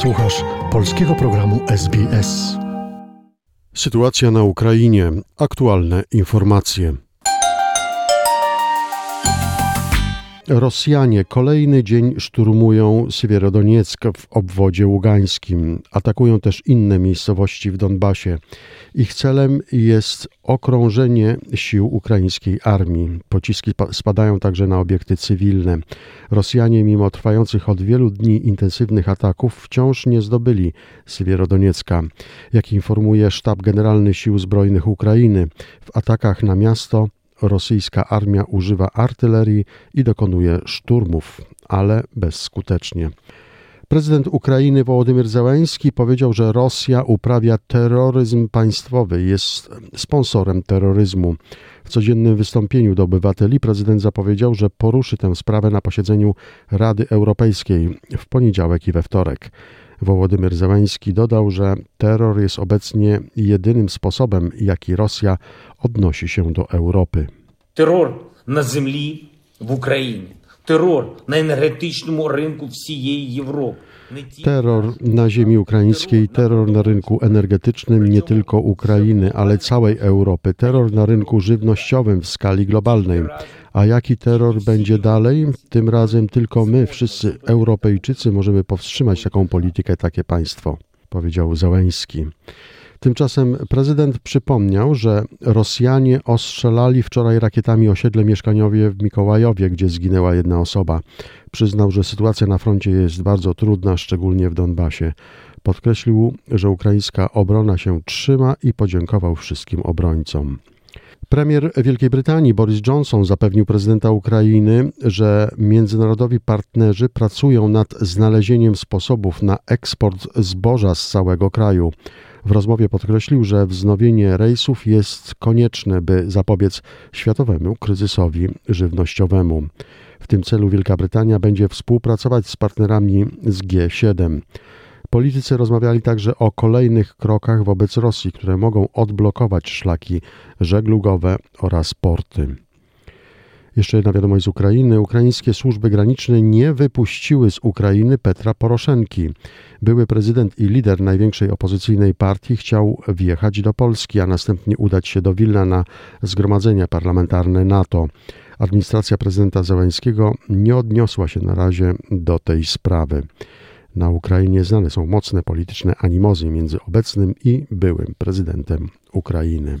Słuchasz polskiego programu SBS. Sytuacja na Ukrainie. Aktualne informacje. Rosjanie kolejny dzień szturmują Siewierodonieck w obwodzie ługańskim. Atakują też inne miejscowości w Donbasie. Ich celem jest okrążenie sił ukraińskiej armii. Pociski spadają także na obiekty cywilne. Rosjanie, mimo trwających od wielu dni intensywnych ataków, wciąż nie zdobyli Siewierodoniecka. Jak informuje Sztab Generalny Sił Zbrojnych Ukrainy, w atakach na miasto rosyjska armia używa artylerii i dokonuje szturmów, ale bezskutecznie. Prezydent Ukrainy Wołodymyr Zełenski powiedział, że Rosja uprawia terroryzm państwowy, jest sponsorem terroryzmu. W codziennym wystąpieniu do obywateli prezydent zapowiedział, że poruszy tę sprawę na posiedzeniu Rady Europejskiej w poniedziałek i we wtorek. Wołodymyr Zełański dodał, że terror jest obecnie jedynym sposobem, jaki Rosja odnosi się do Europy Terror na ziemi w Ukrainie, terror na energetycznym rynku всієї Europy. Terror na ziemi ukraińskiej, terror na rynku energetycznym nie tylko Ukrainy, ale całej Europy, terror na rynku żywnościowym w skali globalnej. A jaki terror będzie dalej? Tym razem tylko my, wszyscy Europejczycy, możemy powstrzymać taką politykę, takie państwo, powiedział Załęski. Tymczasem prezydent przypomniał, że Rosjanie ostrzelali wczoraj rakietami osiedle mieszkaniowe w Mikołajowie, gdzie zginęła jedna osoba. Przyznał, że sytuacja na froncie jest bardzo trudna, szczególnie w Donbasie. Podkreślił, że ukraińska obrona się trzyma i podziękował wszystkim obrońcom. Premier Wielkiej Brytanii Boris Johnson zapewnił prezydenta Ukrainy, że międzynarodowi partnerzy pracują nad znalezieniem sposobów na eksport zboża z całego kraju. W rozmowie podkreślił, że wznowienie rejsów jest konieczne, by zapobiec światowemu kryzysowi żywnościowemu. W tym celu Wielka Brytania będzie współpracować z partnerami z G7. Politycy rozmawiali także o kolejnych krokach wobec Rosji, które mogą odblokować szlaki żeglugowe oraz porty. Jeszcze jedna wiadomość z Ukrainy. Ukraińskie służby graniczne nie wypuściły z Ukrainy Petra Poroszenki. Były prezydent i lider największej opozycyjnej partii chciał wjechać do Polski, a następnie udać się do Wilna na zgromadzenia parlamentarne NATO. Administracja prezydenta Zełańskiego nie odniosła się na razie do tej sprawy. Na Ukrainie znane są mocne polityczne animozy między obecnym i byłym prezydentem Ukrainy.